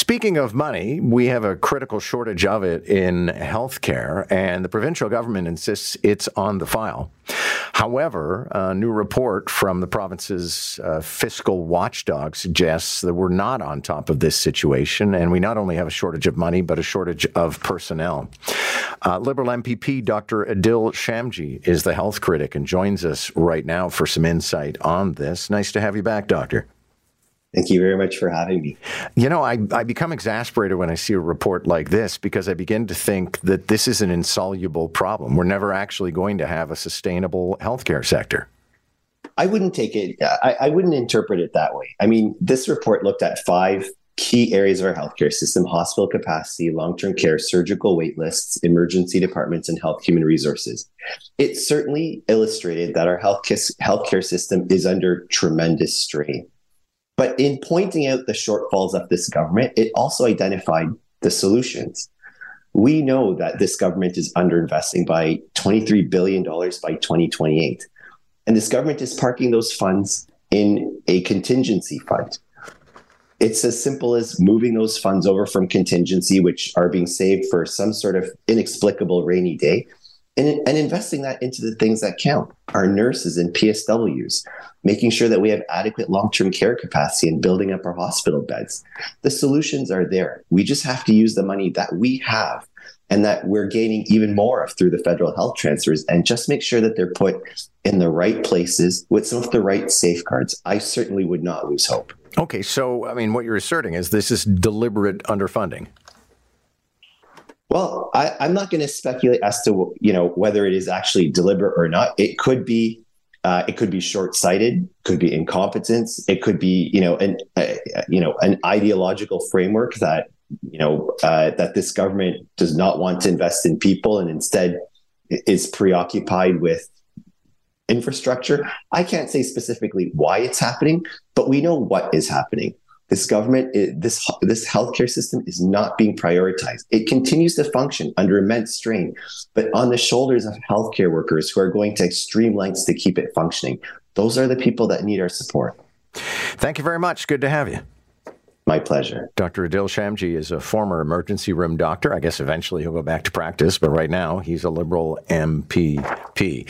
Speaking of money, we have a critical shortage of it in healthcare, and the provincial government insists it's on the file. However, a new report from the province's uh, fiscal watchdog suggests that we're not on top of this situation, and we not only have a shortage of money, but a shortage of personnel. Uh, Liberal MPP Dr. Adil Shamji is the health critic and joins us right now for some insight on this. Nice to have you back, Doctor. Thank you very much for having me. You know, I, I become exasperated when I see a report like this because I begin to think that this is an insoluble problem. We're never actually going to have a sustainable healthcare sector. I wouldn't take it, I, I wouldn't interpret it that way. I mean, this report looked at five key areas of our healthcare system hospital capacity, long term care, surgical wait lists, emergency departments, and health human resources. It certainly illustrated that our health healthcare system is under tremendous strain. But in pointing out the shortfalls of this government, it also identified the solutions. We know that this government is underinvesting by $23 billion by 2028. And this government is parking those funds in a contingency fund. It's as simple as moving those funds over from contingency, which are being saved for some sort of inexplicable rainy day, and, and investing that into the things that count our nurses and PSWs, making sure that we have adequate long term care capacity and building up our hospital beds. The solutions are there. We just have to use the money that we have and that we're gaining even more of through the federal health transfers and just make sure that they're put in the right places with some of the right safeguards. I certainly would not lose hope. Okay, so I mean, what you're asserting is this is deliberate underfunding. Well, I, am not going to speculate as to you know whether it is actually deliberate or not. It could be, uh, it could be short-sighted, could be incompetence, it could be you know an uh, you know an ideological framework that you know uh, that this government does not want to invest in people and instead is preoccupied with infrastructure. I can't say specifically why it's happening, but we know what is happening. This government, this this healthcare system is not being prioritized. It continues to function under immense strain, but on the shoulders of healthcare workers who are going to extreme lengths to keep it functioning. Those are the people that need our support. Thank you very much. Good to have you. My pleasure. Dr. Adil Shamji is a former emergency room doctor. I guess eventually he'll go back to practice, but right now he's a Liberal MPP.